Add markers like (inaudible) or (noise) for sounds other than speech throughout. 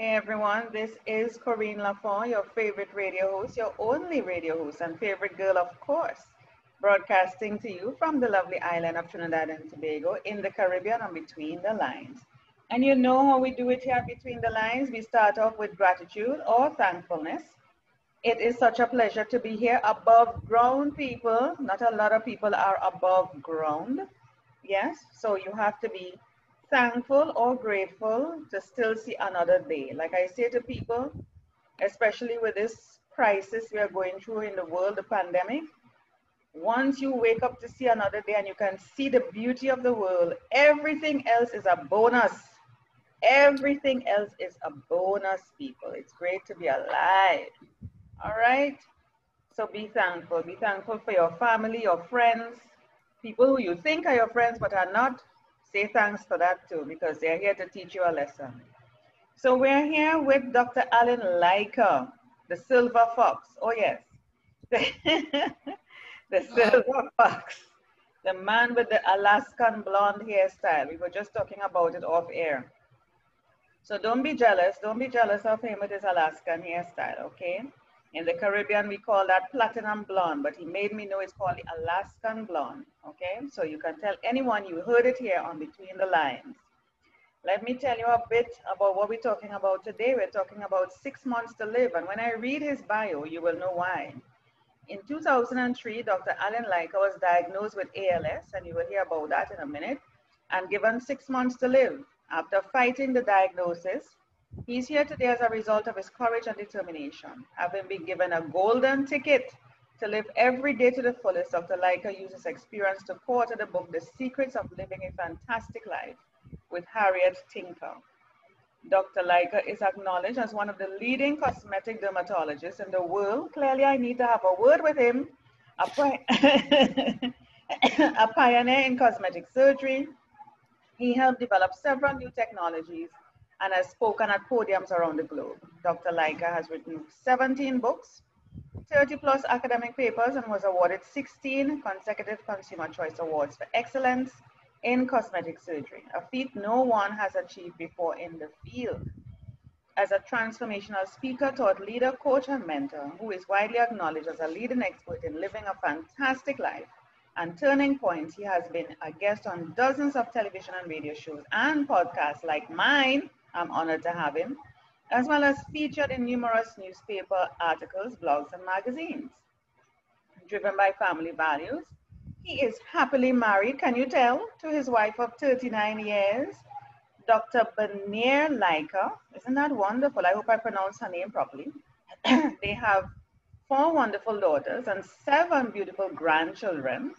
Hey everyone, this is Corinne Lafont, your favorite radio host, your only radio host, and favorite girl, of course, broadcasting to you from the lovely island of Trinidad and Tobago in the Caribbean and between the lines. And you know how we do it here between the lines? We start off with gratitude or thankfulness. It is such a pleasure to be here above ground, people. Not a lot of people are above ground. Yes, so you have to be thankful or grateful to still see another day. Like I say to people, especially with this crisis we are going through in the world, the pandemic, once you wake up to see another day and you can see the beauty of the world, everything else is a bonus. Everything else is a bonus, people. It's great to be alive. All right? So be thankful. Be thankful for your family, your friends, people who you think are your friends but are not. Say thanks for that too, because they're here to teach you a lesson. So we're here with Dr. Allen Lycka, the silver fox. Oh, yes. (laughs) the silver fox. The man with the Alaskan blonde hairstyle. We were just talking about it off air. So don't be jealous. Don't be jealous of him with his Alaskan hairstyle, okay? In the Caribbean, we call that platinum blonde, but he made me know it's called the Alaskan blonde, okay? So you can tell anyone you heard it here on Between the Lines. Let me tell you a bit about what we're talking about today. We're talking about six months to live. And when I read his bio, you will know why. In 2003, Dr. Allen Lycka was diagnosed with ALS, and you will hear about that in a minute, and given six months to live. After fighting the diagnosis, he's here today as a result of his courage and determination. Having been given a golden ticket to live every day to the fullest, Dr. Lycka uses experience to co-author the book, The Secrets of Living a Fantastic Life with Harriet Tinka. Dr. Lycka is acknowledged as one of the leading cosmetic dermatologists in the world. Clearly, I need to have a word with him. A, (coughs) a pioneer in cosmetic surgery, he helped develop several new technologies and has spoken at podiums around the globe. Dr. Lycka has written 17 books, 30 plus academic papers, and was awarded 16 consecutive Consumer Choice Awards for excellence in cosmetic surgery, a feat no one has achieved before in the field. As a transformational speaker, taught leader, coach, and mentor, who is widely acknowledged as a leading expert in living a fantastic life, and Turning Points. He has been a guest on dozens of television and radio shows and podcasts like mine. I'm honored to have him, as well as featured in numerous newspaper articles, blogs, and magazines. Driven by family values, he is happily married, can you tell, to his wife of 39 years, Dr. Bernier Lycka. Isn't that wonderful? I hope I pronounced her name properly. (clears throat) they have four wonderful daughters and seven beautiful grandchildren.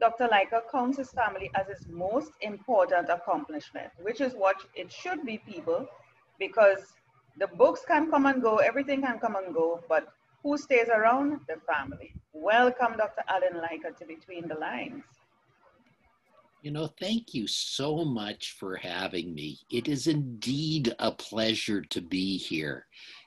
Dr. Lycka counts his family as his most important accomplishment, which is what it should be, people, because the books can come and go, everything can come and go, but who stays around? The family. Welcome, Dr. Allen Lycka, to Between the Lines. You know, thank you so much for having me. It is indeed a pleasure to be here.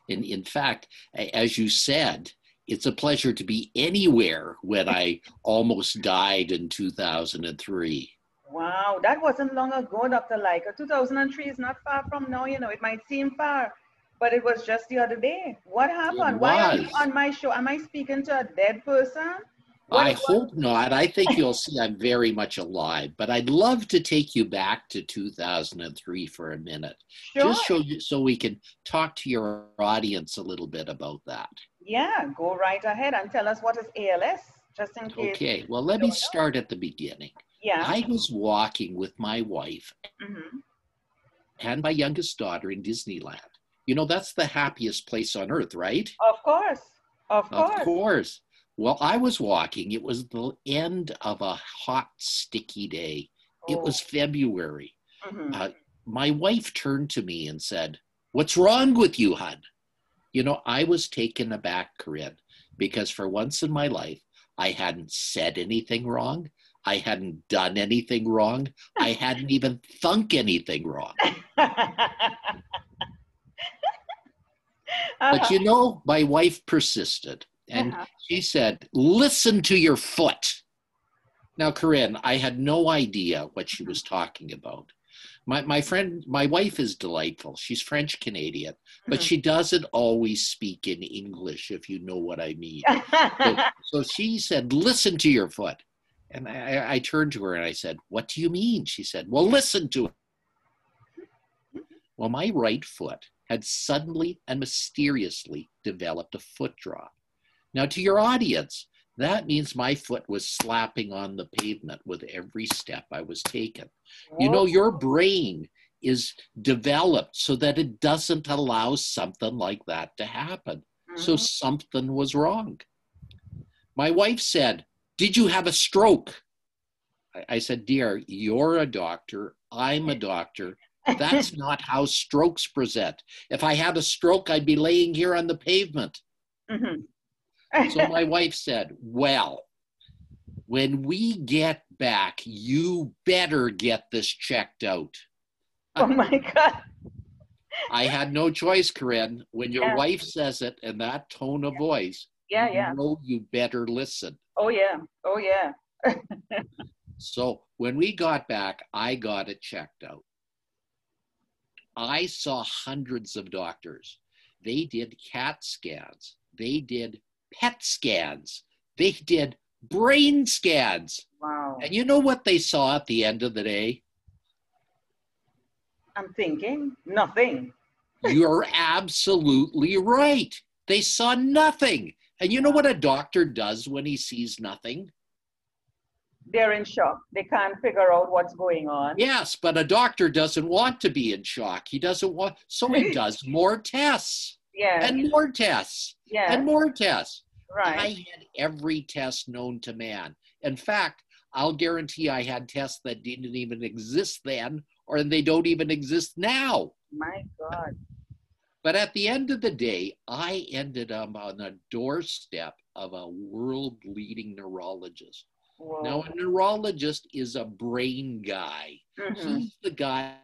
And in fact, as you said, it's a pleasure to be anywhere when I almost died in 2003. Wow, that wasn't long ago, Dr. Lycka. 2003 is not far from now, you know, it might seem far, but it was just the other day. What happened? Why are you on my show? Am I speaking to a dead person? What I hope not. I think you'll see I'm very much alive, but I'd love to take you back to 2003 for a minute. Sure. Just so, so we can talk to your audience a little bit about that. Yeah, go right ahead and tell us what is ALS, just in case. Okay, well, let me start at the beginning. Yeah. I was walking with my wife mm-hmm. and my youngest daughter in Disneyland. You know, that's the happiest place on earth, right? Of course. Of course. Of course. Well, I was walking. It was the end of a hot, sticky day. Oh. It was oh. February. Mm-hmm. Uh, my wife turned to me and said, What's wrong with you, hon? You know, I was taken aback, Corinne, because for once in my life, I hadn't said anything wrong. I hadn't done anything wrong. I hadn't (laughs) even thunk anything wrong. uh-huh. (laughs) But you know, my wife persisted and uh-huh. she said, Listen to your foot. Now, Corinne, I had no idea what she was talking about. My, my friend, my wife is delightful. She's French Canadian, but Mhm. she doesn't always speak in English, if you know what I mean. so, (laughs) so she said, Listen to your foot. And I, I turned to her and I said, What do you mean? She said, Well, listen to it. Well, my right foot had suddenly and mysteriously developed a foot drop. Now, to your audience, that means my foot was slapping on the pavement with every step I was taking. You know, your brain is developed so that it doesn't allow something like that to happen. So Mhm. something was wrong. My wife said, Did you have a stroke? I, said, Dear, you're a doctor. I'm a doctor. That's (laughs) not how strokes present. If I had a stroke, I'd be laying here on the pavement. Mhm. So my wife said, Well, when we get back, you better get this checked out. (laughs) oh my God. I had no choice, Corinne. When your Yeah. wife says it in that tone of voice, Yeah, you yeah. know you better listen. Oh yeah. Oh yeah. (laughs) So when we got back, I got it checked out. I saw hundreds of doctors. They did CAT scans, they did PET scans, they did brain scans. Wow. And you know what they saw at the end of the day? I'm thinking nothing. (laughs) You're absolutely right. They saw nothing. And you know what a doctor does when he sees nothing? They're in shock. They can't figure out what's going on. Yes, but a doctor doesn't want to be in shock. He doesn't want, so he (laughs) does more tests Yeah. and more tests yeah. and more tests. right. I had every test known to man. In fact, I'll guarantee I had tests that didn't even exist then or they don't even exist now. My God. But at the end of the day, I ended up on the doorstep of a world leading neurologist. Whoa. Now, a neurologist is a brain guy. Mhm. He's the guy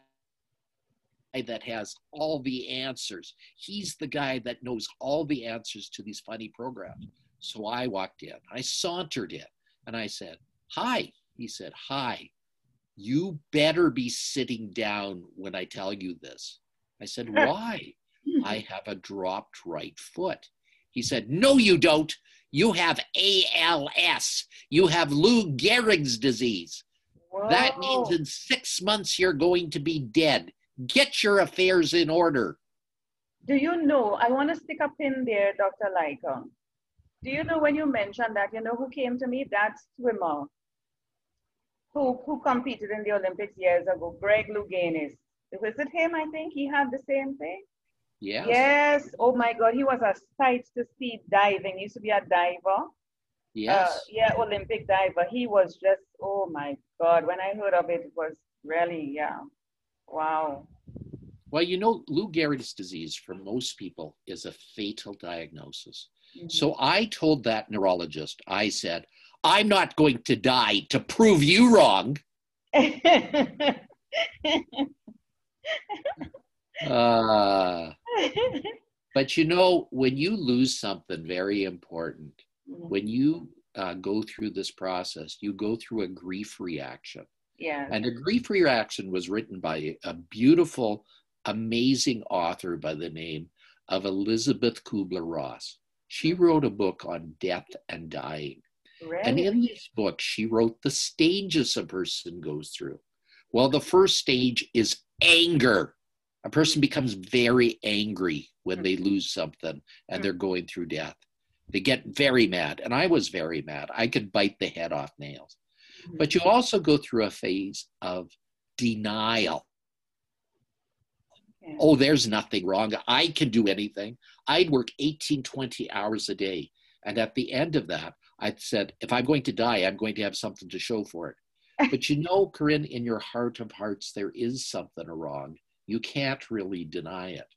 that has all the answers. He's the guy that knows all the answers to these funny programs. So I walked in, I sauntered in, and I said, Hi. He said, Hi. You better be sitting down when I tell you this. I said, (laughs) Why? I have a dropped right foot. He said, No, you don't. You have ALS. You have Lou Gehrig's disease. That means in six months you're going to be dead. Get your affairs in order. Do you know? I want to stick a pin there, Dr. Lycka. Do you know when you mentioned that? You know who came to me? That swimmer who who competed in the Olympics years ago, Greg Louganis. Was it him? I think he had the same thing. Yes. Yes. Oh my God, he was a sight to see diving. He used to be a diver. Yes. Uh, yeah, Olympic diver. He was just. Oh my God. When I heard of it, it was really yeah. Wow. well, you know, Lou Gehrig's disease for most people is a fatal diagnosis. Mhm. So I told that neurologist, I said, I'm not going to die to prove you wrong. (laughs) Uh, (laughs) but you know, when you lose something very important, when you uh, go through this process, you go through a grief reaction. Yeah. And a grief reaction was written by a beautiful, amazing author by the name of Elizabeth Kubler Ross. She mm-hmm. wrote a book on death and dying. And in this book, she wrote the stages a person goes through. Well, the first stage is anger. A person becomes very angry when they mm-hmm. lose something and they're mm-hmm. going through death. They get very mad. And I was very mad. I could bite the head off nails. But you also go through a phase of denial. Yeah. Oh, there's nothing wrong. I can do anything. I'd work 18, 20 hours a day. And at the end of that, I said, if I'm going to die, I'm going to have something to show for it. (laughs) But you know, Corinne, in your heart of hearts, there is something wrong. You can't really deny it.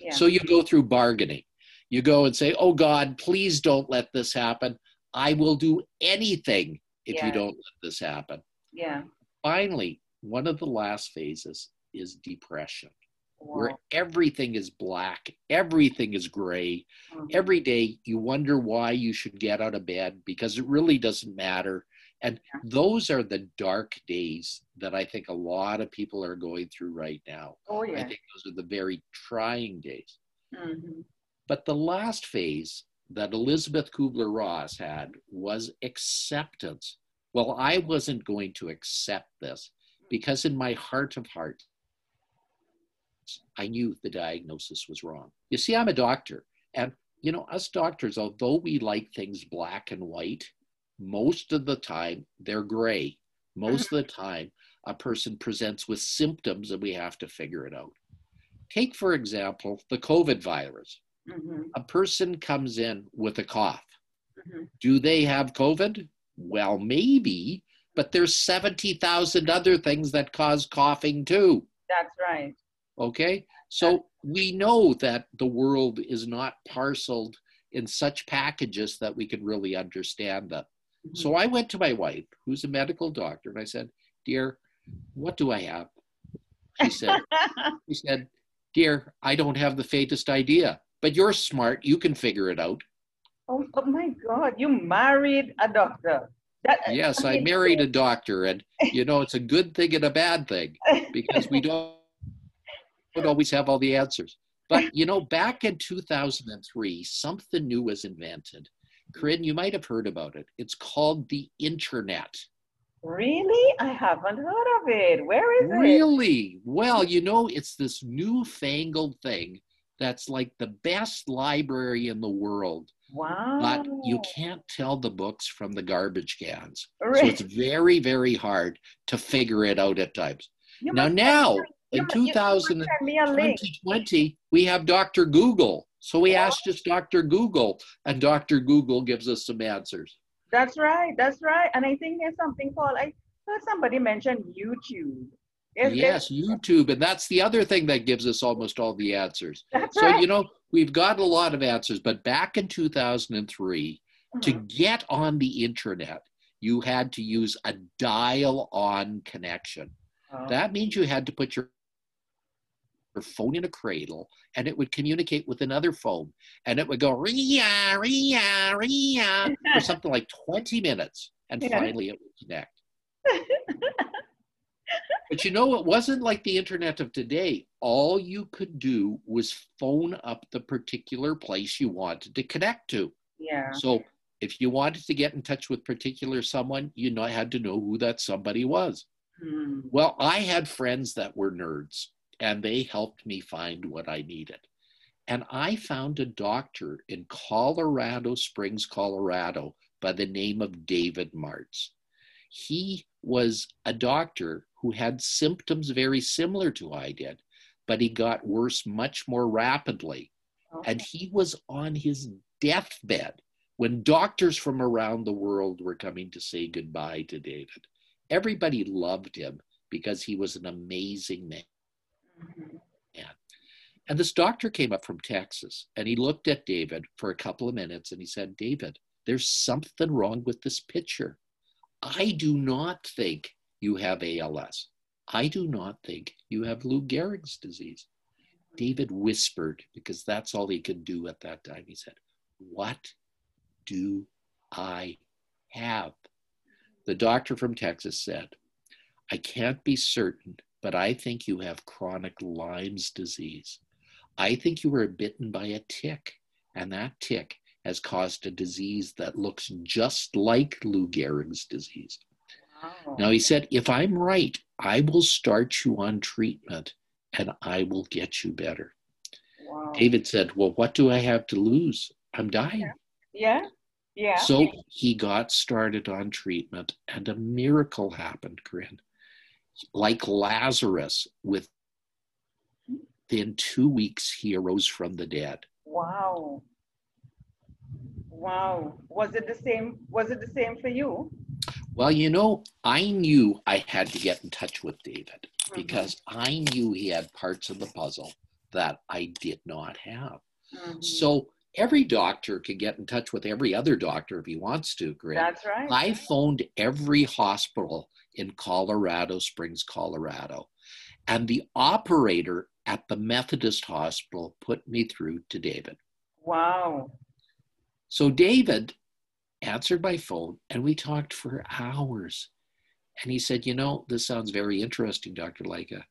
yeah. So you go through bargaining. You go and say, oh God, please don't let this happen. I will do anything if Yeah. you don't let this happen. yeah. Finally, one of the last phases is depression, where everything is black, everything is gray. Mhm. Every day you wonder why you should get out of bed because it really doesn't matter. And those are the dark days that I think a lot of people are going through right now. Oh, yeah. I think those are the very trying days. Mm-hmm. But the last phase that Elizabeth Kubler Ross had was acceptance. Well, I wasn't going to accept this because in my heart of hearts, I knew the diagnosis was wrong. You see, I'm a doctor, and you know, us doctors, although we like things black and white, most of the time they're gray. Most of the (laughs) time, a person presents with symptoms and we have to figure it out. Take, for example, the COVID virus. Mm-hmm. A person comes in with a cough. Mm-hmm. Do they have COVID? Well, maybe, but there's 70,000 other things that cause coughing too. That's right. Okay? So we know that the world is not parceled in such packages that we can really understand them. Mm-hmm. So I went to my wife, who's a medical doctor, and I said, Dear, what do I have? She said, (laughs) she said, Dear, I don't have the faintest idea, but you're smart. You can figure it out. oh, oh my God, you married a doctor. That, Yes, I mean, married a doctor, and you know, it's a good thing and a bad thing because we don't, (laughs) don't always have all the answers. But you know, back in 2003, something new was invented. Corinne, you might have heard about it. It's called the internet. Really? I haven't heard of it. Where is it? Really? Well, you know, it's this newfangled thing that's like the best library in the world, Wow. but you can't tell the books from the garbage cans. So it's very, very hard to figure it out at times. You Now, now in must- you must 2000, send me a link. 2020, we have Dr. Google. So we Yeah. asked just Dr. Google, and Dr. Google gives us some answers. That's right. That's right. And I think there's something called, I heard somebody mention YouTube. There's- Yes, YouTube. And that's the other thing that gives us almost all the answers. So, right. you know, we've got a lot of answers, but back in 2003, to Mhm. get on the internet, you had to use a dial on connection. Oh. That means you had to put your your phone in a cradle and it would communicate with another phone and it would go ria ria ria for (laughs) something like 20 minutes and Yeah. finally it would connect (laughs) but you know it wasn't like the internet of today all you could do was phone up the particular place you wanted to connect to yeah. so if you wanted to get in touch with particular someone you know, had to know who that somebody was Hmm. well, I had friends that were nerds and they helped me find what I needed. And I found a doctor in Colorado Springs, Colorado, by the name of David Martz. He was a doctor who had symptoms very similar to I did, but he got worse much more rapidly. Okay. And he was on his deathbed when doctors from around the world were coming to say goodbye to David. Everybody loved him because he was an amazing man. Mhm. And this doctor came up from Texas and he looked at David for a couple of minutes and he said, David, there's something wrong with this picture. I do not think you have ALS. I do not think you have Lou Gehrig's disease. David whispered because that's all he could do at that time. He said, What do I have? The doctor from Texas said, I can't be certain, but I think you have chronic Lyme's disease. I think you were bitten by a tick, and that tick has caused a disease that looks just like Lou Gehrig's disease. Now, he said, if I'm right, I will start you on treatment and I will get you better. wow. David said, Well, what do I have to lose? I'm dying. Yeah. Yeah. So he got started on treatment, and a miracle happened, Corinne. Like Lazarus, within two weeks, he arose from the dead. wow. Wow. Was it the same? Was it the same for you? Well, you know, I knew I had to get in touch with David Mm-hmm. because I knew he had parts of the puzzle that I did not have. Mhm. So every doctor can get in touch with every other doctor if he wants to, Corinne. That's right. I phoned every hospital in Colorado Springs, Colorado, and the operator at the Methodist hospital put me through to David. wow. So David answered my phone and we talked for hours. And he said, You know, this sounds very interesting, Dr. Lycka.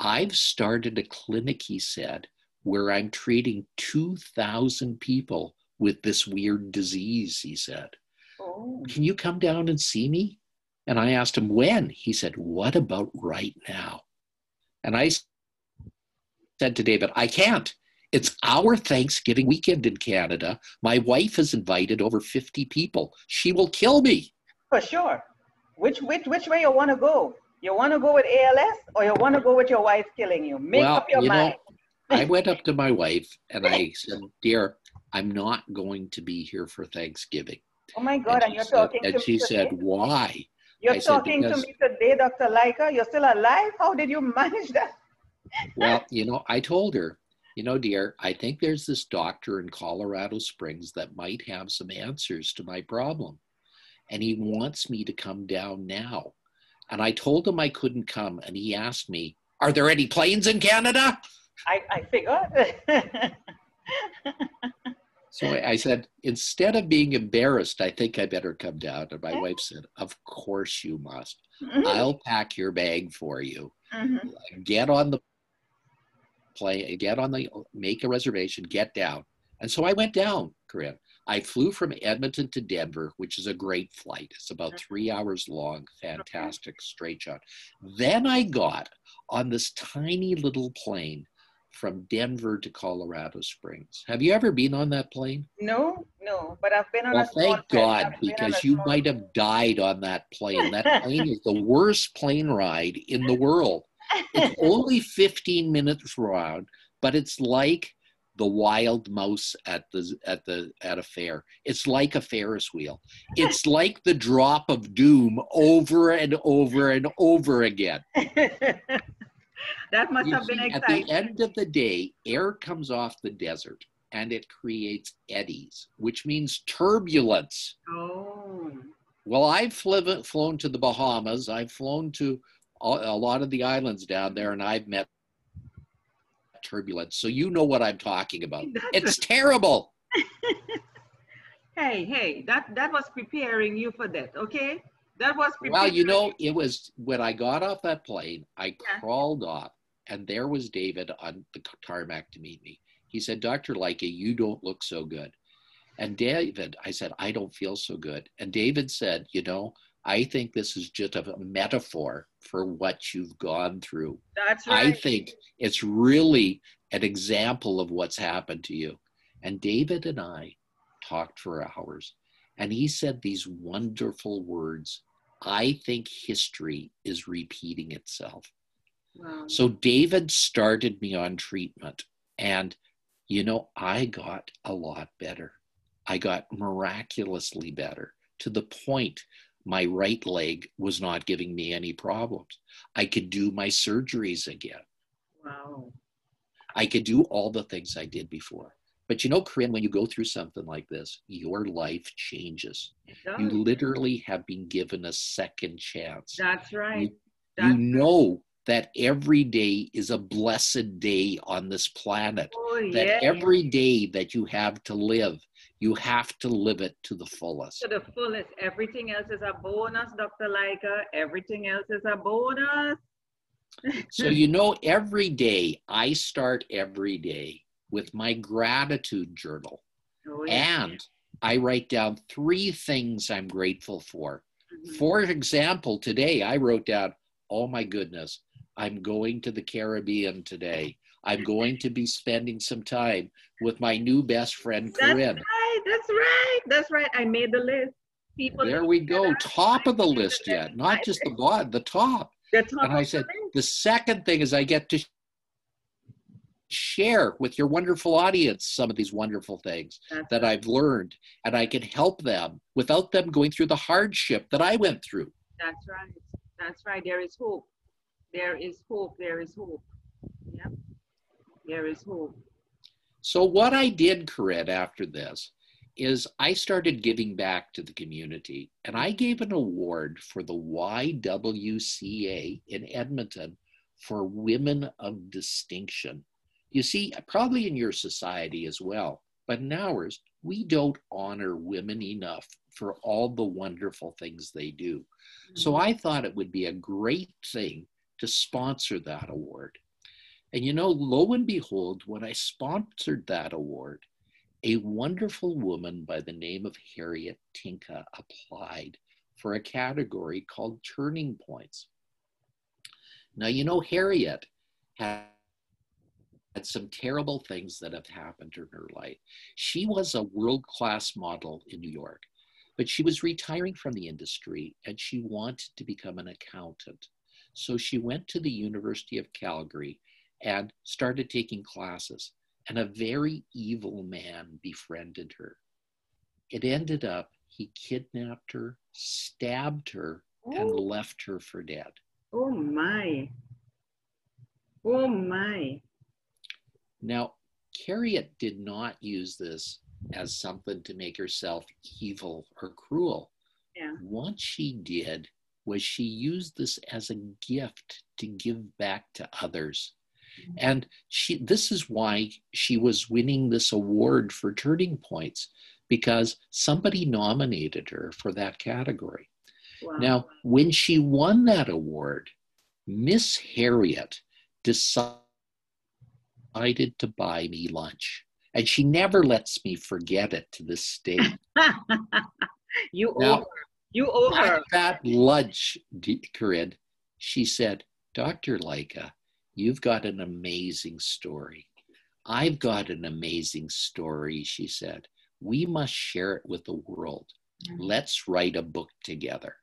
I've started a clinic, he said, where I'm treating 2,000 people with this weird disease, he said. Oh. Can you come down and see me? And I asked him when. He said, What about right now? And I said to David, I can't. It's our Thanksgiving weekend in Canada. My wife has invited over 50 people. She will kill me. For sure. Which which which way you want to go? You want to go with ALS or you want to go with your wife killing you? Make well, up your you mind. Know, I went up to my wife and I (laughs) said, "Dear, I'm not going to be here for Thanksgiving." Oh my God! And, and you're said, talking and to she said, "Why?" You're I talking said, to me today, Dr. Lycka. You're still alive. How did you manage that? well, you know, I told her, you know, dear, I think there's this doctor in Colorado Springs that might have some answers to my problem and he wants me to come down now. And I told him I couldn't come, and he asked me, Are there any planes in Canada? I, I figured. (laughs) so I, I, said, Instead of being embarrassed, I think I better come down. And my wife said, Of course you must. Mm-hmm. I'll pack your bag for you. Mm-hmm. Get on the plane, get on the, make a reservation, get down. And so I went down, Corinne. I flew from Edmonton to Denver, which is a great flight. It's about mm-hmm. three hours long, fantastic straight shot. Then I got on this tiny little plane from Denver to Colorado Springs. Have you ever been on that plane? No, no, but I've been on well, thank God, because you might have died on that plane. That (laughs) plane is the worst plane ride in the world. It's (laughs) only 15 minutes round, but it's like the wild mouse at the at the at a fair. It's like a Ferris wheel. It's (laughs) like the drop of doom over and over and over again. (laughs) that must you have see, been exciting. At the end of the day, air comes off the desert and it creates eddies, which means turbulence. Oh. Well, I've flown to the Bahamas. I've flown to a lot of the islands down there, and I've met turbulence. So you know what I'm talking about. (laughs) it's terrible. (laughs) hey, hey, that that was preparing you for that, okay? That was Well, you know, it was when I got off that plane, I yeah. crawled off, and there was David on the tarmac to meet me. He said, Dr. Lycka, you don't look so good. And David, I said, I don't feel so good. And David said, You know, I think this is just a metaphor for what you've gone through. That's right. I think it's really an example of what's happened to you. And David and I talked for hours, and he said these wonderful words I think history is repeating itself. Wow. So David started me on treatment, and you know, I got a lot better. I got miraculously better to the point my right leg was not giving me any problems. I could do my surgeries again. Wow. I could do all the things I did before. But you know, Corinne, when you go through something like this, your life changes. You literally have been given a second chance. That's right. You, That's you know that every day is a blessed day on this planet. Oh, that yeah. every day that you have to live you have to live it to the fullest. To the fullest. Everything else is a bonus, Dr. Lycka. Everything else is a bonus. (laughs) so, you know, every day, I start every day with my gratitude journal. Oh, yeah. And I write down three things I'm grateful for. Mm-hmm. For example, today I wrote down, oh my goodness, I'm going to the Caribbean today. I'm going to be spending some time with my new best friend, Corinne. That's right. That's right. I made the list. People there we go. Top of the list yet, not just the bottom, the top. The top and I said, the, the second thing is I get to share with your wonderful audience some of these wonderful things That's that. I've learned, and I can help them without them going through the hardship that I went through. That's right. That's right. There is hope. There is hope. There is hope. Yep. There is hope. So, what I did, Corinne, after this is I started giving back to the community and I gave an award for the YWCA in Edmonton for women of distinction. You see, probably in your society as well, but in ours, we don't honor women enough for all the wonderful things they do. So mm-hmm. I thought it would be a great thing to sponsor that award. And you know, lo and behold, when I sponsored that award, a wonderful woman by the name of Harriet Tinka applied for a category called Turning Points. Now, you know, Harriet had some terrible things that have happened in her life. She was a world class model in New York, but she was retiring from the industry and she wanted to become an accountant. So she went to the University of Calgary and started taking classes. And a very evil man befriended her. It ended up he kidnapped her, stabbed her, oh. and left her for dead. Oh my. Oh my. Now, Harriet did not use this as something to make herself evil or cruel. Yeah. What she did was she used this as a gift to give back to others. And she this is why she was winning this award for turning points because somebody nominated her for that category. Wow. Now, when she won that award, Miss Harriet decided to buy me lunch. And she never lets me forget it to this day. (laughs) you now, owe her. You owe her. that lunch, Corinne, she said, Dr. Lycka, you've got an amazing story. I've got an amazing story, she said. We must share it with the world. Mm-hmm. Let's write a book together.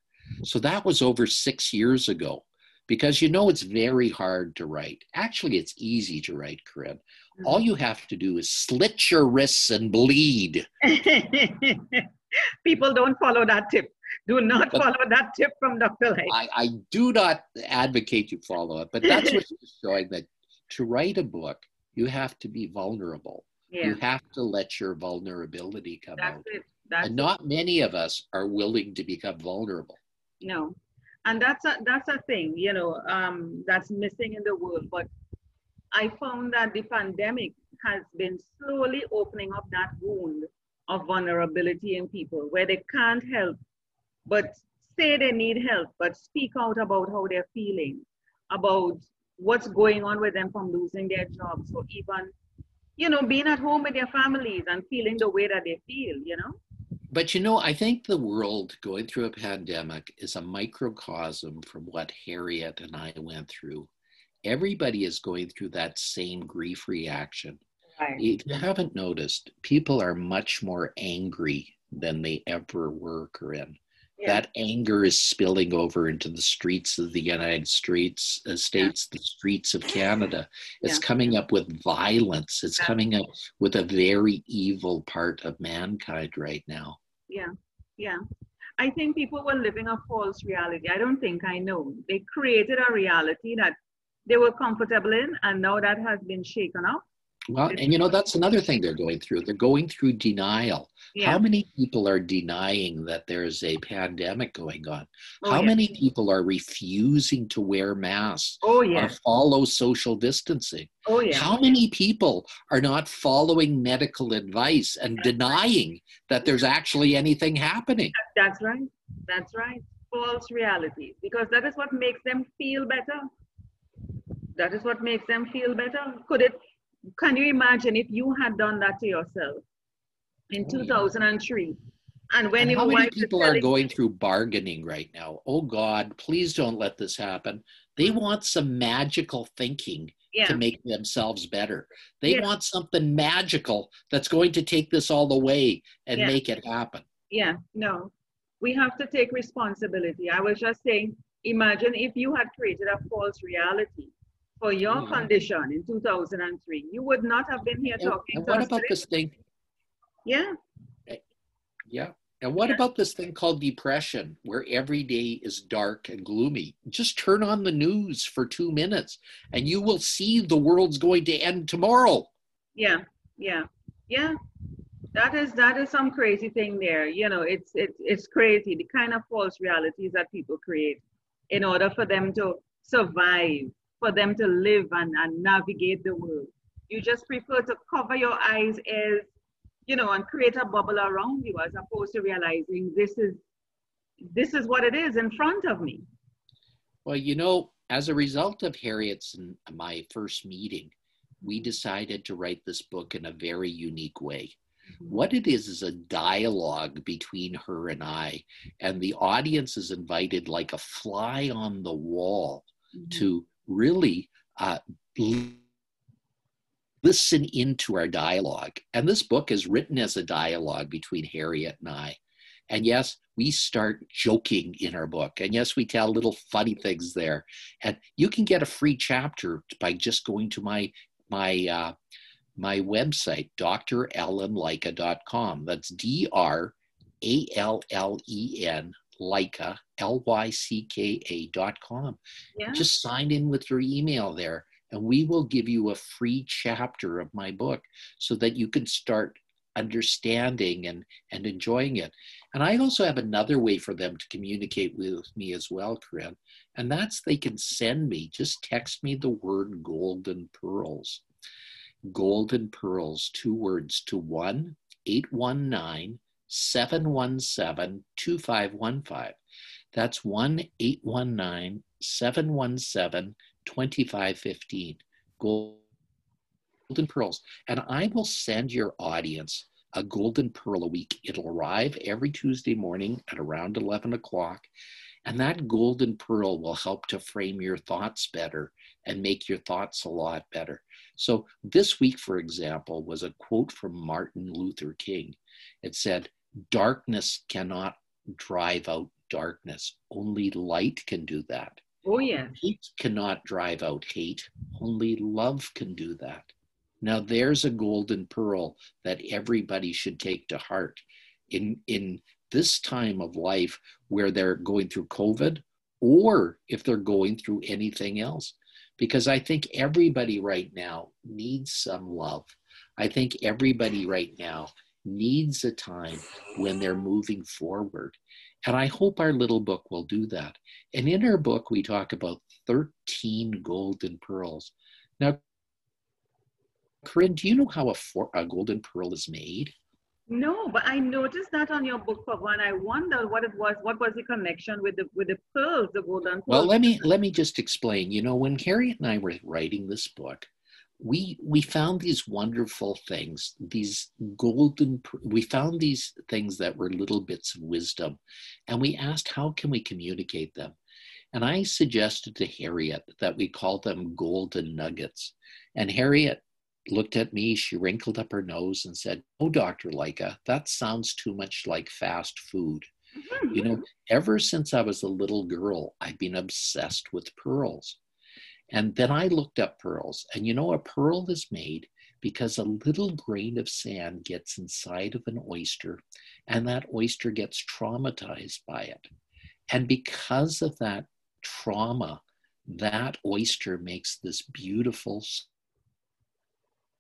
So that was over six years ago because you know it's very hard to write. Actually, it's easy to write, Corinne. Mm-hmm. All you have to do is slit your wrists and bleed. (laughs) People don't follow that tip. Do not but follow that tip from Dr. Light. I, I do not advocate you follow it, but that's what she's showing that to write a book, you have to be vulnerable. Yeah. You have to let your vulnerability come that's out. It. That's and not it. many of us are willing to become vulnerable. No. And that's a that's a thing, you know, um, that's missing in the world. But I found that the pandemic has been slowly opening up that wound of vulnerability in people where they can't help but say they need help, but speak out about how they're feeling, about what's going on with them from losing their jobs, or even you know, being at home with their families and feeling the way that they feel, you know? But you know, I think the world going through a pandemic is a microcosm from what Harriet and I went through. Everybody is going through that same grief reaction. Right. If you haven't noticed, people are much more angry than they ever were, Corinne that anger is spilling over into the streets of the United States, uh, states, yeah. the streets of Canada. It's yeah. coming up with violence. It's coming up with a very evil part of mankind right now. Yeah, yeah. I think people were living a false reality. I don't think I know. They created a reality that they were comfortable in, and now that has been shaken up. Well, and you know, that's another thing they're going through. They're going through denial. Yeah. How many people are denying that there's a pandemic going on? Oh, How yeah. many people are refusing to wear masks oh, yeah. or follow social distancing? Oh, yeah. How many people are not following medical advice and denying that there's actually anything happening? That's right. That's right. False reality. Because that is what makes them feel better. That is what makes them feel better. Could it can you imagine if you had done that to yourself in 2003? And when and how many people are going through bargaining right now? Oh God, please don't let this happen. They want some magical thinking yeah. to make themselves better. They yeah. want something magical that's going to take this all the way and yeah. make it happen. Yeah, no. We have to take responsibility. I was just saying, imagine if you had created a false reality for your mm-hmm. condition in 2003, you would not have been here and, talking and what about today. this thing? Yeah. Eh, yeah. And what yeah. about this thing called depression, where every day is dark and gloomy? Just turn on the news for two minutes and you will see the world's going to end tomorrow. Yeah, yeah, yeah. That is that is some crazy thing there. You know, it's it's it's crazy the kind of false realities that people create in order for them to survive for them to live and, and navigate the world. You just prefer to cover your eyes, ears, you know, and create a bubble around you as opposed to realizing this is this is what it is in front of me. Well, you know, as a result of Harriet's and my first meeting, we decided to write this book in a very unique way. Mm-hmm. What it is is a dialogue between her and I, and the audience is invited like a fly on the wall mm-hmm. to really uh, listen into our dialogue. And this book is written as a dialogue between Harriet and I. And yes, we start joking in our book. And yes, we tell little funny things there. And you can get a free chapter by just going to my my uh, my website, drallenlycka.com. That's D R A L L E N Lycka, L Y C K A dot com. Yeah. Just sign in with your email there, and we will give you a free chapter of my book so that you can start understanding and, and enjoying it. And I also have another way for them to communicate with me as well, Corinne, and that's they can send me, just text me the word golden pearls. Golden pearls, two words to 1 819 717 2515. That's 1 819 717 2515. Golden pearls. And I will send your audience a golden pearl a week. It'll arrive every Tuesday morning at around 11 o'clock. And that golden pearl will help to frame your thoughts better and make your thoughts a lot better. So, this week, for example, was a quote from Martin Luther King. It said, Darkness cannot drive out darkness, only light can do that. Oh, yeah. Hate cannot drive out hate, only love can do that. Now, there's a golden pearl that everybody should take to heart. In, in this time of life where they're going through COVID or if they're going through anything else. Because I think everybody right now needs some love. I think everybody right now needs a time when they're moving forward. And I hope our little book will do that. And in our book, we talk about 13 golden pearls. Now, Corinne, do you know how a, for, a golden pearl is made? No, but I noticed that on your book cover, and I wondered what it was. What was the connection with the with the pearls, the golden pearls? Well, let me let me just explain. You know, when Harriet and I were writing this book, we we found these wonderful things, these golden. We found these things that were little bits of wisdom, and we asked how can we communicate them. And I suggested to Harriet that we call them golden nuggets. And Harriet looked at me, she wrinkled up her nose and said, Oh, Dr. Lycka that sounds too much like fast food. Mm-hmm. You know, ever since I was a little girl, I've been obsessed with pearls. And then I looked up pearls, and you know, a pearl is made because a little grain of sand gets inside of an oyster, and that oyster gets traumatized by it. And because of that trauma, that oyster makes this beautiful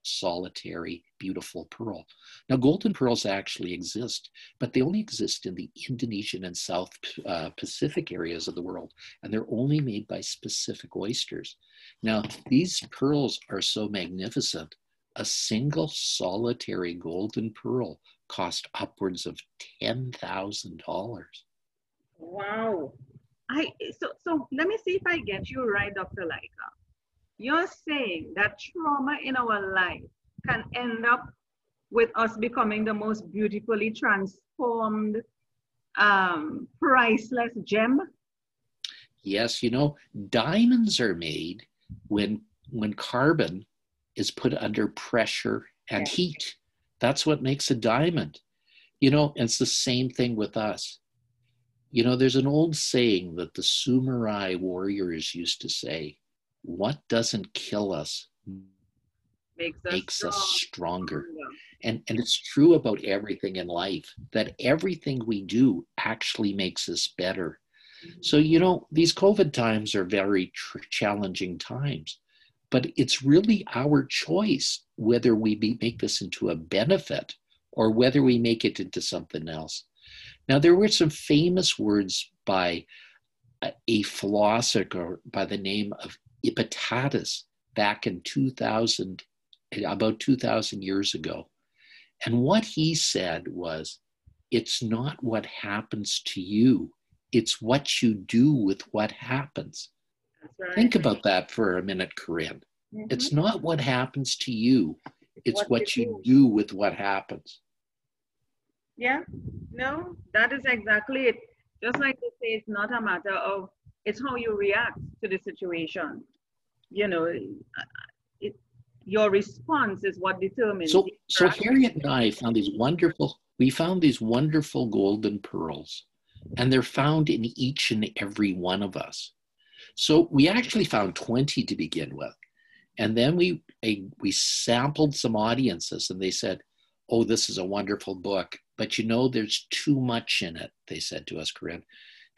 solitary, beautiful pearl. Now, golden pearls actually exist, but they only exist in the Indonesian and South uh, Pacific areas of the world, and they're only made by specific oysters. Now, these pearls are so magnificent. A single solitary golden pearl cost upwards of $10,000. Wow. I so so let me see if I get you right, Dr. Lycka. You're saying that trauma in our life can end up with us becoming the most beautifully transformed, um, priceless gem? Yes, you know, diamonds are made when when carbon is put under pressure and yes. heat. That's what makes a diamond. You know, it's the same thing with us. You know, there's an old saying that the Samurai warriors used to say what doesn't kill us makes us, makes strong. us stronger. And, and it's true about everything in life that everything we do actually makes us better. Mm-hmm. So, you know, these COVID times are very tr- challenging times, but it's really our choice whether we be, make this into a benefit or whether we make it into something else. Now, there were some famous words by a philosopher by the name of Epictetus back in 2000, about 2,000 years ago. And what he said was, it's not what happens to you, it's what you do with what happens. Right. Think about that for a minute, Corinne. Mm-hmm. It's not what happens to you, it's what, what you do. do with what happens. Yeah, no, that is exactly it. Just like they say, it's not a matter of, it's how you react to the situation. You know, it, your response is what determines. So, so Harriet and I found these wonderful, we found these wonderful golden pearls, and they're found in each and every one of us. So we actually found 20 to begin with. And then we, a, we sampled some audiences and they said, oh, this is a wonderful book, but you know, there's too much in it, they said to us, Corinne.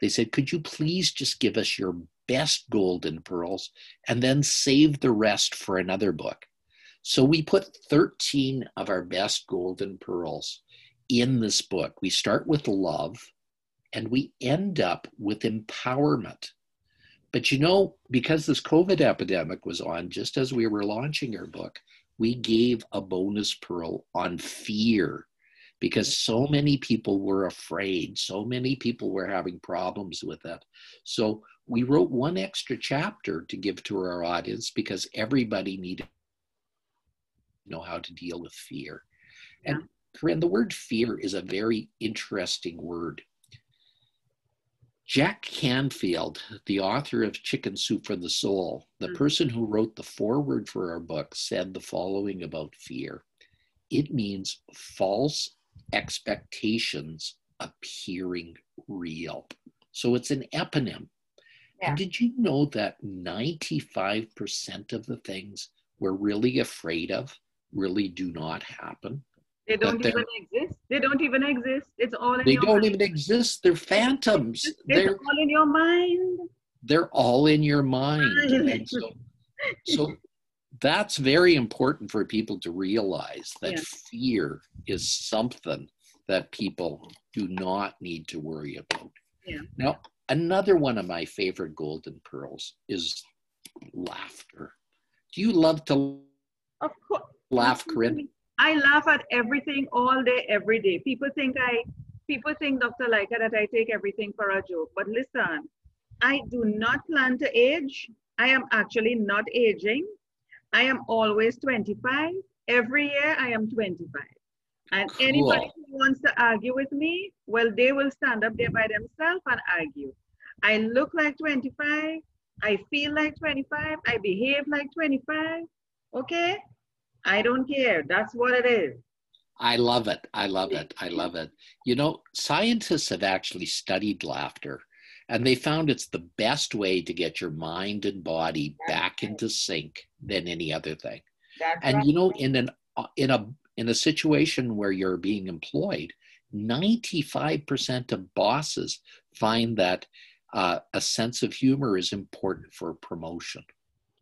They said, could you please just give us your best golden pearls and then save the rest for another book? So we put 13 of our best golden pearls in this book. We start with love and we end up with empowerment. But you know, because this COVID epidemic was on just as we were launching our book, we gave a bonus pearl on fear because so many people were afraid. So many people were having problems with it. So we wrote one extra chapter to give to our audience because everybody needed to know how to deal with fear. Yeah. And Corinne, the word fear is a very interesting word. Jack Canfield, the author of Chicken Soup for the Soul, the mm-hmm. person who wrote the foreword for our book, said the following about fear it means false expectations appearing real. So it's an eponym. Yeah. And did you know that 95% of the things we're really afraid of really do not happen? They don't even exist. They don't even exist. It's all in They don't mind. even exist. They're phantoms. It's, they're all in your mind. They're all in your mind. (laughs) so, so that's very important for people to realize that yeah. fear is something that people do not need to worry about. Yeah. Now, another one of my favorite golden pearls is laughter. Do you love to of course. laugh, Corinne? I laugh at everything all day, every day. People think I, people think, Dr. Lycka, that I take everything for a joke. But listen, I do not plan to age. I am actually not aging. I am always 25. Every year I am 25. And cool. anybody who wants to argue with me, well, they will stand up there by themselves and argue. I look like 25. I feel like 25. I behave like 25. Okay? I don't care. That's what it is. I love it. I love it. I love it. You know, scientists have actually studied laughter and they found it's the best way to get your mind and body That's back right. into sync than any other thing. That's and right. you know, in an in a in a situation where you're being employed, 95% of bosses find that uh, a sense of humor is important for promotion.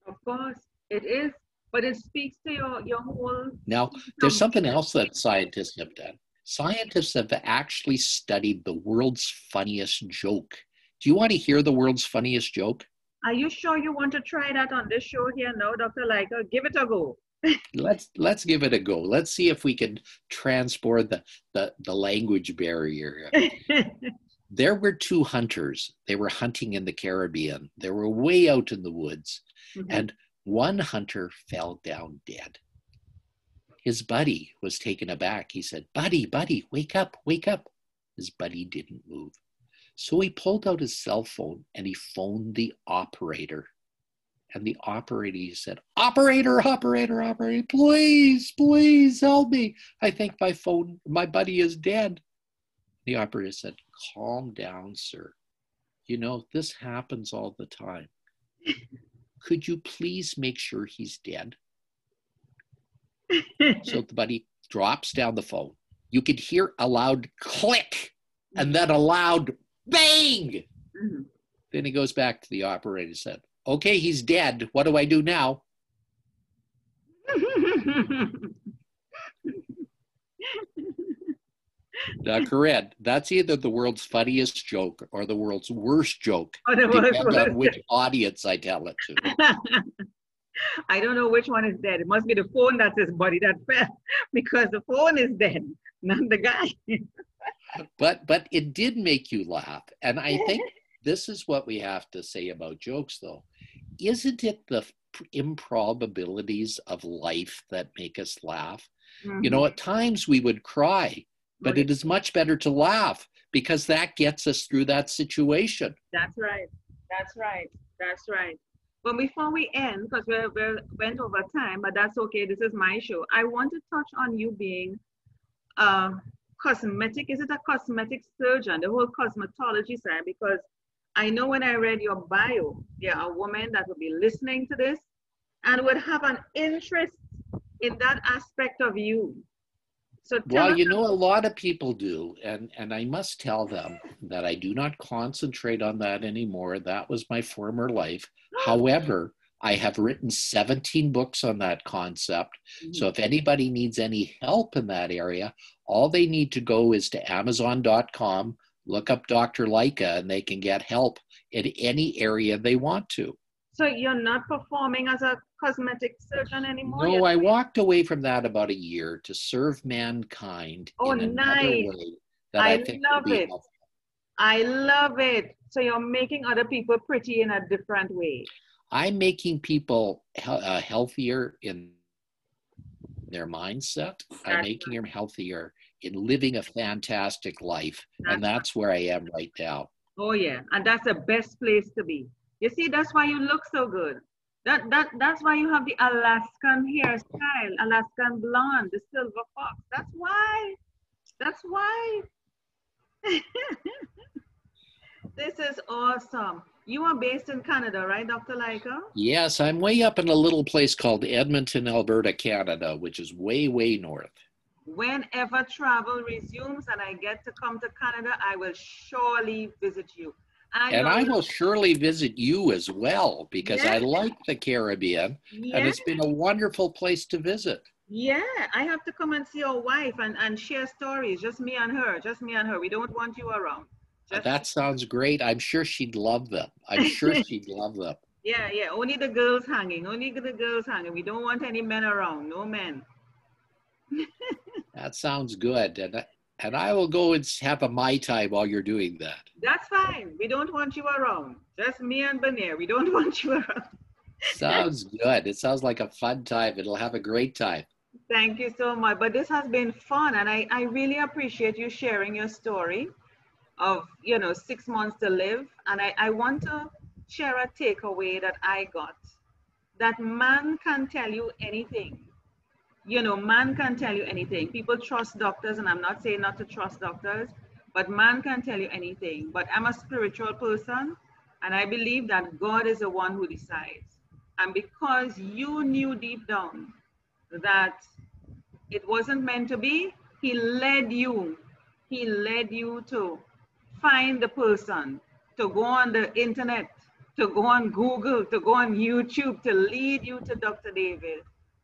Of course, it is but it speaks to your, your whole. Now, there's something else that scientists have done. Scientists have actually studied the world's funniest joke. Do you want to hear the world's funniest joke? Are you sure you want to try that on this show here? No, Dr. Lycka, give it a go. (laughs) let's let's give it a go. Let's see if we can transport the the, the language barrier. (laughs) there were two hunters. They were hunting in the Caribbean. They were way out in the woods. Mm-hmm. And one hunter fell down dead. His buddy was taken aback. He said, Buddy, buddy, wake up, wake up. His buddy didn't move. So he pulled out his cell phone and he phoned the operator. And the operator he said, Operator, operator, operator, please, please help me. I think my phone, my buddy is dead. The operator said, Calm down, sir. You know, this happens all the time. could you please make sure he's dead? so the buddy drops down the phone. You could hear a loud click and then a loud bang. Mm-hmm. Then he goes back to the operator and said, Okay, he's dead. What do I do now? Now, (laughs) Corinne, that's either the world's funniest joke or the world's worst joke, oh, depending on which audience I tell it to. (laughs) I don't know which one is dead. It must be the phone that's his body that fell (laughs) because the phone is dead, not the guy. But but it did make you laugh, and I think (laughs) this is what we have to say about jokes, though. Isn't it the improbabilities of life that make us laugh? Mm-hmm. You know, mm-hmm. at times we would cry, but right. it is much better to laugh because that gets us through that situation. That's right. That's right. That's right. But before we end, because we we went over time, but that's okay. This is my show. I want to touch on you being a cosmetic. Is it a cosmetic surgeon? The whole cosmetology side, because I know when I read your bio, there are women that will be listening to this and would have an interest in that aspect of you. So well, you know, a lot of people do, and and I must tell them that I do not concentrate on that anymore. That was my former life. (gasps) However, I have written 17 books on that concept. Mm-hmm. So if anybody needs any help in that area, all they need to go is to Amazon.com, look up Dr. Lycka, and they can get help in any area they want to. So you're not performing as a cosmetic surgeon anymore? No, I walked away from that about a year to serve mankind oh, in nice. another way that I, I love it. Helpful. I love it. So you're making other people pretty in a different way. I'm making people uh, healthier in their mindset. That's I'm making them healthier in living a fantastic life. That's and that's where I am right now. Oh, yeah. And that's the best place to be. You see, that's why you look so good. That, that, that's why you have the Alaskan hairstyle, Alaskan blonde, the silver fox. That's why. That's why. (laughs) this is awesome. You are based in Canada, right, Dr. Lycka? Yes, I'm way up in a little place called Edmonton, Alberta, Canada, which is way, way north. Whenever travel resumes and I get to come to Canada, I will surely visit you. I and I will surely visit you as well because yes. I like the Caribbean yes. and it's been a wonderful place to visit. Yeah, I have to come and see your wife and, and share stories, just me and her, just me and her. We don't want you around. That sounds great. I'm sure she'd love them. I'm sure (laughs) she'd love them. Yeah, yeah. Only the girls hanging. Only the girls hanging. We don't want any men around. No men. that sounds good. And and I will go and have a my time while you're doing that. That's fine. We don't want you around. Just me and Benair. We don't (laughs) want you around. sounds good. It sounds like a fun time. It'll have a great time. Thank you so much. But this has been fun, and I, I really appreciate you sharing your story of, you know, six months to live. And I, I want to share a takeaway that I got that man can tell you anything you know, man can tell you anything. People trust doctors, and I'm not saying not to trust doctors, but man can tell you anything. But I'm a spiritual person, and I believe that God is the one who decides. And because you knew deep down that it wasn't meant to be, He led you. He led you to find the person, to go on the internet, to go on Google, to go on YouTube, to lead you to Dr. David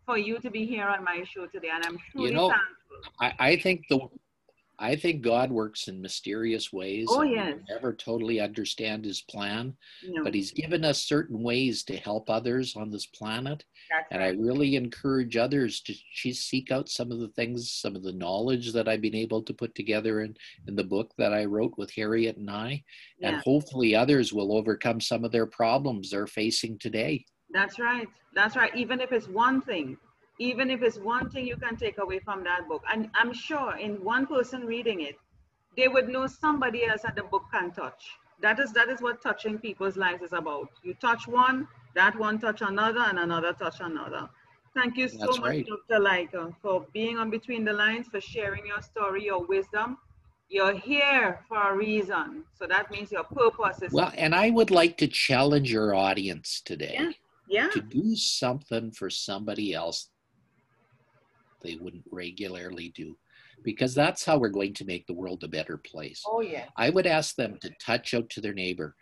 for you to be here on my show today, and I'm truly you know, thankful. I, I think the I think God works in mysterious ways. Oh, yes. never totally understand his plan, no. but he's given us certain ways to help others on this planet. That's and right. I really encourage others to seek out some of the things, some of the knowledge that I've been able to put together in, in the book that I wrote with Harriet and I. Yeah. And hopefully others will overcome some of their problems they're facing today. That's right. That's right. Even if it's one thing, even if it's one thing you can take away from that book. And I'm sure in one person reading it, they would know somebody else that the book can touch. That is that is what touching people's lives is about. You touch one, that one touch another, and another touch another. Thank you so That's much, right. Dr. Lycka, for being on Between the Lines, for sharing your story, your wisdom. You're here for a reason. So that means your purpose is. Well, and I would like to challenge your audience today. Yeah yeah. to do something for somebody else they wouldn't regularly do because that's how we're going to make the world a better place. Oh yeah. I would ask them to touch out to their neighbor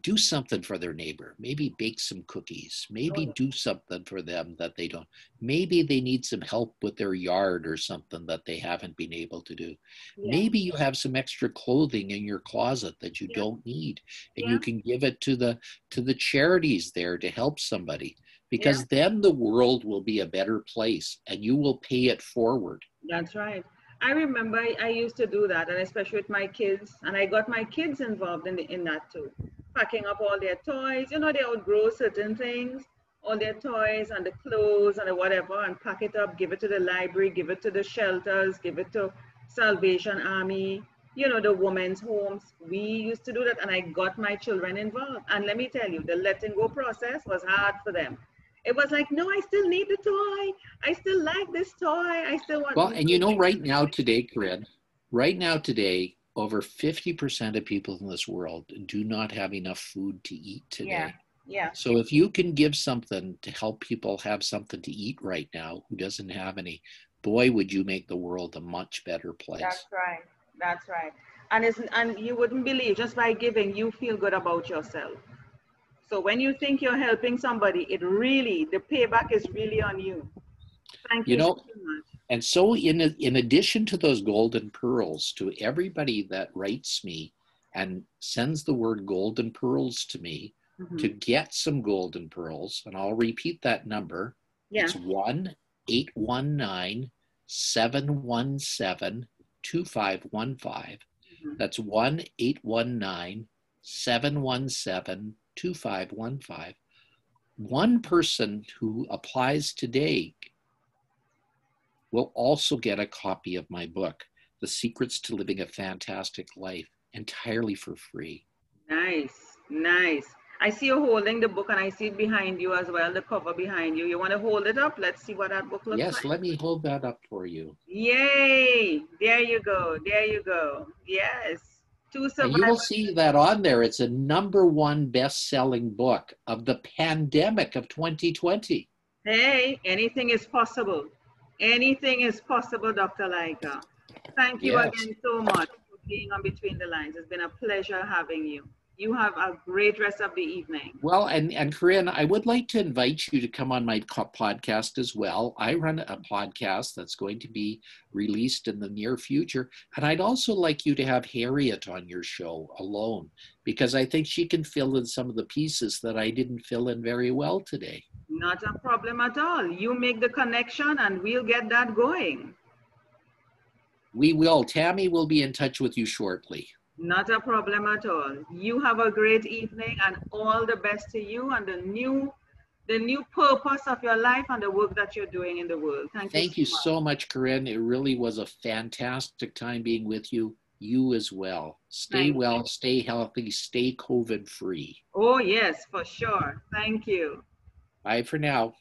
do something for their neighbor. Maybe bake some cookies. Maybe oh. do something for them that they don't. Maybe they need some help with their yard or something that they haven't been able to do. Yeah. Maybe you have some extra clothing in your closet that you yeah. don't need and you can give it to the to the charities there to help somebody because yeah. then the world will be a better place and you will pay it forward. That's right. I remember I, I, used to do that, and especially with my kids, and I got my kids involved in, the, in that too. Packing up all their toys, you know, they outgrow certain things, all their toys and the clothes and the whatever, and pack it up, give it to the library, give it to the shelters, give it to Salvation Army, you know, the women's homes. We used to do that, and I got my children involved. And let me tell you, the letting go process was hard for them. It was like, no, I still need the toy. I still like this toy. I still want. Well, and you know, right now today, Corinne, right now today, over 50% of people in this world do not have enough food to eat today. Yeah. Yeah. So if you can give something to help people have something to eat right now who doesn't have any, boy, would you make the world a much better place. That's right. That's right. And it's, and you wouldn't believe just by giving, you feel good about yourself. So when you think you're helping somebody, it really, the payback is really on you. Thank you, you know, so And so in, in addition to those golden pearls, to everybody that writes me and sends the word golden pearls to me, mm-hmm. to get some golden pearls, and I'll repeat that number. Yeah. It's 1 819 717 2515. Mm-hmm. That's 1 819 717 2515. One person who applies today will also get a copy of my book, The Secrets to Living a Fantastic Life, entirely for free. Nice, nice. I see you holding the book and I see it behind you as well, the cover behind you. You want to hold it up? Let's see what that book looks yes, like. Yes, let me hold that up for you. Yay! There you go. There you go. Yes. Two survivors. You will see that on there. It's a number one best selling book of the pandemic of 2020. Hey, anything is possible. Anything is possible, Dr. Lycka. Thank you yes. again so much for being on Between the Lines. It's been a pleasure having you you have a great rest of the evening. Well, and, and Corinne, I would like to invite you to come on my podcast as well. I run a podcast that's going to be released in the near future. And I'd also like you to have Harriet on your show alone, because I think she can fill in some of the pieces that I didn't fill in very well today. Not a problem at all. You make the connection and we'll get that going. We will. Tammy will be in touch with you shortly. Not a problem at all. You have a great evening and all the best to you and the new the new purpose of your life and the work that you're doing in the world. Thank, Thank you, so, you much. so much, Corinne. It really was a fantastic time being with you. You as well. Stay Thank well, you. stay healthy, stay COVID free. Oh, yes, for sure. Thank you. Bye for now.